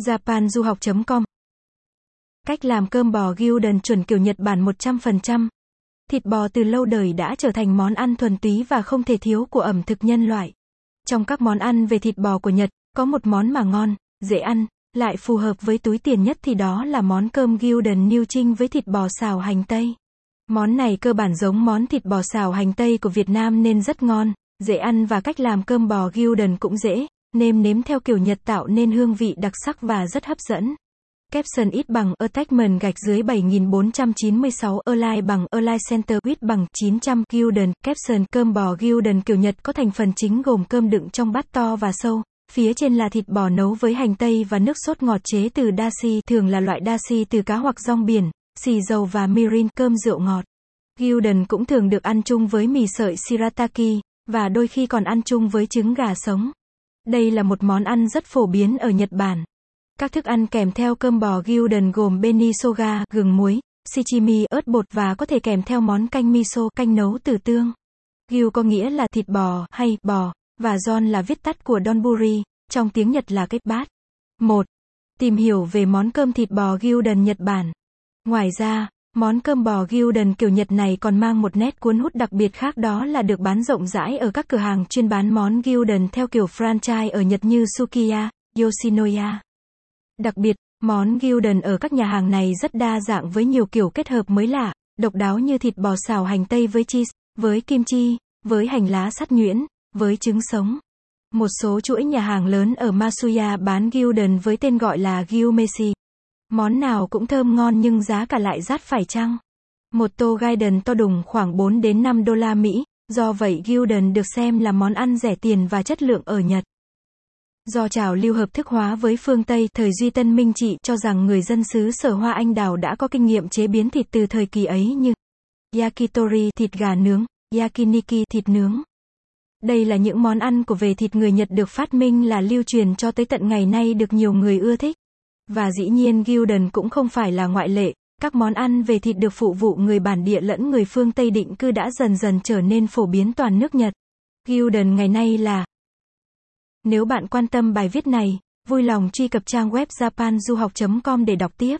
japanduhoc.com Cách làm cơm bò gyudon chuẩn kiểu Nhật Bản 100%. Thịt bò từ lâu đời đã trở thành món ăn thuần túy và không thể thiếu của ẩm thực nhân loại. Trong các món ăn về thịt bò của Nhật, có một món mà ngon, dễ ăn, lại phù hợp với túi tiền nhất thì đó là món cơm gyudon niêu trinh với thịt bò xào hành tây. Món này cơ bản giống món thịt bò xào hành tây của Việt Nam nên rất ngon, dễ ăn và cách làm cơm bò gyudon cũng dễ, nêm nếm theo kiểu Nhật tạo nên hương vị đặc sắc và rất hấp dẫn. Capson ít bằng Attachment gạch dưới 7496 Align bằng Align Center width bằng 900 Gilden Capson cơm bò Gilden kiểu Nhật có thành phần chính gồm cơm đựng trong bát to và sâu. Phía trên là thịt bò nấu với hành tây và nước sốt ngọt chế từ dashi, thường là loại dashi từ cá hoặc rong biển, xì dầu và mirin, cơm rượu ngọt. Gilden cũng thường được ăn chung với mì sợi shirataki, và đôi khi còn ăn chung với trứng gà sống. Đây là một món ăn rất phổ biến ở Nhật Bản. Các thức ăn kèm theo cơm bò gyudon gồm beni soga, gừng muối, shichimi, ớt bột và có thể kèm theo món canh miso, canh nấu từ tương. Gyu có nghĩa là thịt bò hay bò, và don là viết tắt của donburi, trong tiếng Nhật là cái bát. 1. Tìm hiểu về món cơm thịt bò gyudon Nhật Bản. Ngoài ra, món cơm bò gyudon kiểu Nhật này còn mang một nét cuốn hút đặc biệt khác đó là được bán rộng rãi ở các cửa hàng chuyên bán món gyudon theo kiểu franchise ở Nhật như Sukiya, Yoshinoya. Đặc biệt, món gyudon ở các nhà hàng này rất đa dạng với nhiều kiểu kết hợp mới lạ, độc đáo như thịt bò xào hành tây với cheese, với kim chi, với hành lá sắt nhuyễn, với trứng sống. Một số chuỗi nhà hàng lớn ở Masuya bán gyudon với tên gọi là gyumeshi. Món nào cũng thơm ngon nhưng giá cả lại rát phải chăng? Một tô gyudon to đùng khoảng 4 đến 5 đô la Mỹ, do vậy gyudon được xem là món ăn rẻ tiền và chất lượng ở Nhật. Do trào lưu hợp thức hóa với phương Tây, thời Duy Tân Minh Trị cho rằng người dân xứ sở hoa anh đào đã có kinh nghiệm chế biến thịt từ thời kỳ ấy như yakitori thịt gà nướng, yakiniki thịt nướng. Đây là những món ăn của về thịt người Nhật được phát minh là lưu truyền cho tới tận ngày nay được nhiều người ưa thích. Và dĩ nhiên Gildan cũng không phải là ngoại lệ, các món ăn về thịt được phụ vụ người bản địa lẫn người phương Tây định cư đã dần dần trở nên phổ biến toàn nước Nhật. Gildan ngày nay là nếu bạn quan tâm bài viết này, vui lòng truy cập trang web japanduhoc.com để đọc tiếp.